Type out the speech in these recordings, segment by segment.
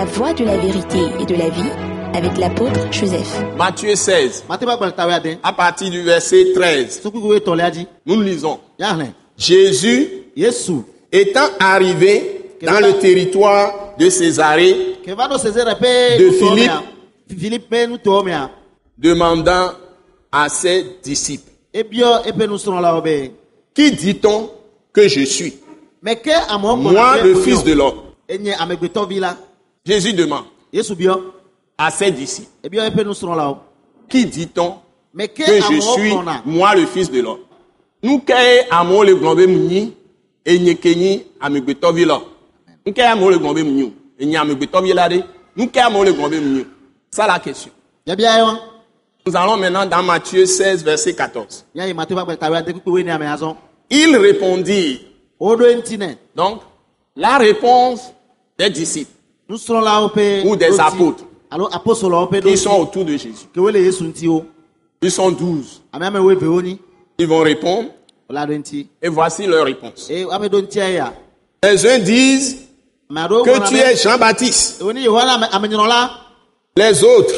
La voie de la vérité et de la vie avec l'apôtre Joseph. Matthieu 16, mate ba gbɛn tawia den à partir du verset 13, sukuku ye tɔlea di nous lisons. Jésus, étant arrivé dans le territoire de Césarée, De Philippe. demandant à ses disciples, ebiɔ eƒe nusrɔ̃lawo be Qui dit-on que je suis? Moi, le Fils de l'homme. Jésus demande. À ses disciples, nusrɔ̃lawo Qui dit-on que je suis, moi, le Fils de l'homme? Le amegbetɔvi la. Le enye le. Ça question. ye wa Nous allons maintenant dans Matthieu 16, verset 14. yayi mate ba gbɛn tawia den kpekpe wo ne ame azɔ Ils répondirent. woɖo eŋuti nɛ Donc, la réponse des disciples nusrɔ̃lawo ƒe Ou des apôtres. alo apostolowo ƒe qui sont autour de Jésus. Ils sont douze. Ils vont répondre. Et voici leur réponse. ya Les uns disent que tu es Jean-Baptiste. Les autres,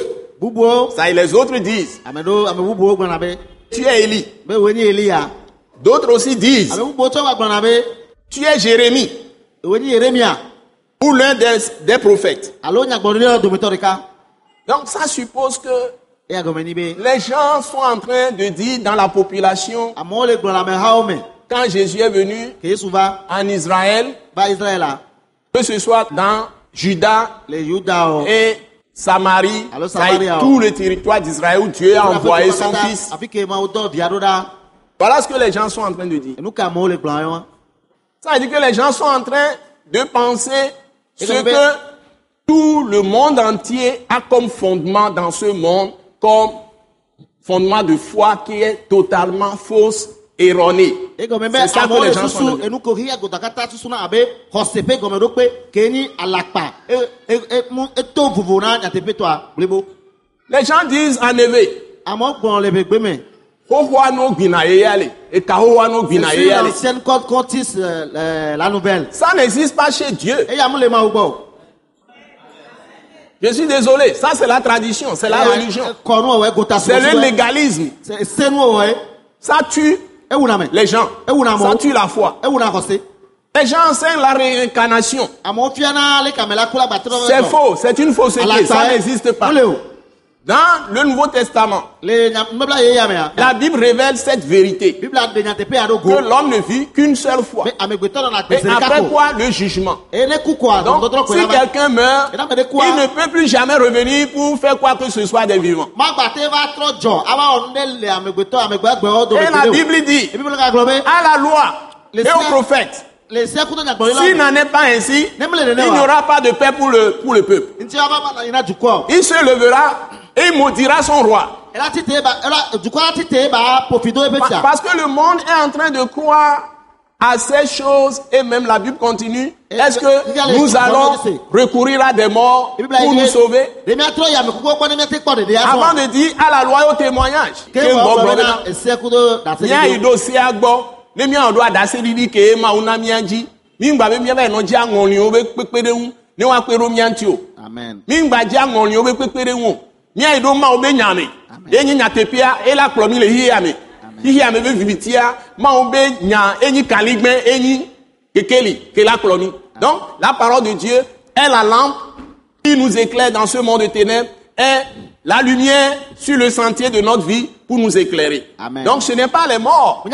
ça y est, les autres disent. Gblɔna be tu es Élie. D'autres aussi disent. Tu es Jérémie ou l'un des, des prophètes. ɖeka Donc ça suppose que les gens sont en train de dire dans la population, quand Jésus est venu en Israël, israɛla que ce soit dans Juda yudawo et Samarie, hein. tout le territoire d'Israël où Dieu a envoyé son fils. ɖa Voilà ce que les gens sont en train de dire. Ça veut dire que les gens sont en train de penser ce donc, que tout le monde entier a comme fondement dans ce monde, comme fondement de foi qui est totalement fausse, erronée. egɔme be C'est ça que les le gens sont Les gens disent en C'est l'ancienne code euh, euh, la nouvelle. Ça n'existe pas chez Dieu. Je suis désolé, ça c'est la tradition, c'est la religion. wɔwɔ egota C'est le légalisme. Ça tue les gens. Ça tue la foi. Les gens enseignent la réincarnation. C'est faux, c'est une fausseté, ça n'existe pas. Dans le Nouveau Testament, mea la Bible révèle cette vérité, que l'homme ne vit qu'une seule fois. nɔna Et après quoi, le jugement? Donc, si quelqu'un meurt, il ne peut plus jamais revenir pour faire quoi que ce soit des vivants. amegbetɔ amegbegbewo dome Et la. Bible dit, à la loi et aux prophètes, s'il n'en est pas ainsi, il n'y pas. aura pas de paix pour le, pour le peuple. Il se levera et il maudira son roi. Parce que le monde est en train de croire à ces choses et même la Bible continue. Est-ce que nous allons recourir à des morts pour nous sauver? Avant de dire à la loi au témoignage. amen Míŋgba dzi aŋɔliwo be kpekpeɖeŋu o. Míayi ɖo mawo be nyame. Amen. Ye nye nyateƒea, ela kplɔ mí le xixea me. Xixea me be vivitia, mawo be nya enyi kaligbe enyi kekeli ke la kplɔ mí. Donc la parole de Dieu est la lampe qui nous éclaire dans ce monde de ténèbres est la lumière sur le sentier de notre vie pour nous éclairer. Amen. Donc ce n'est pas les morts.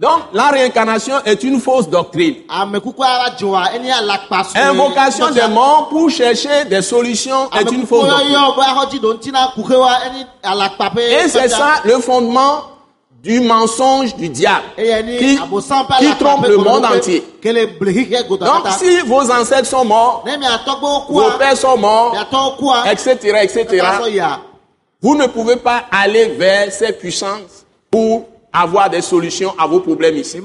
Donc la réincarnation est une fausse doctrine. Invocation des morts pour chercher des solutions est une fausse doctrine. Et c'est ça le fondement du mensonge du diable qui, trompe le monde entier. Donc si vos ancêtres sont morts, vos pères sont morts, etc., etc., vous ne pouvez pas aller vers ces puissances pour avoir des solutions à vos problèmes ici.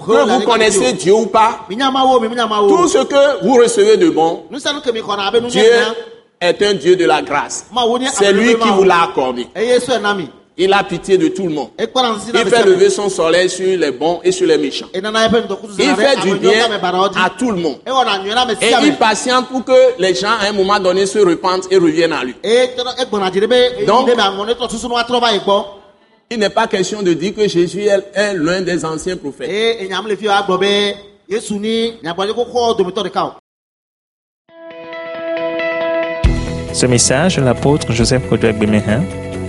Que vous connaissez Dieu ou pas, tout ce que vous recevez de bon, Dieu est un Dieu de la grâce. C'est lui qui vous l'a accordé. Il a pitié de tout le monde. Il fait lever son soleil sur les bons et sur les méchants. Il fait du bien à tout le monde. Et il patiente pour que les gens, à un moment donné, se repentent et reviennent à lui. Donc- Il n'est pas question de dire que Jésus est, l'un des anciens prophètes. Ce message de l'apôtre Joseph Kodouak Bemehin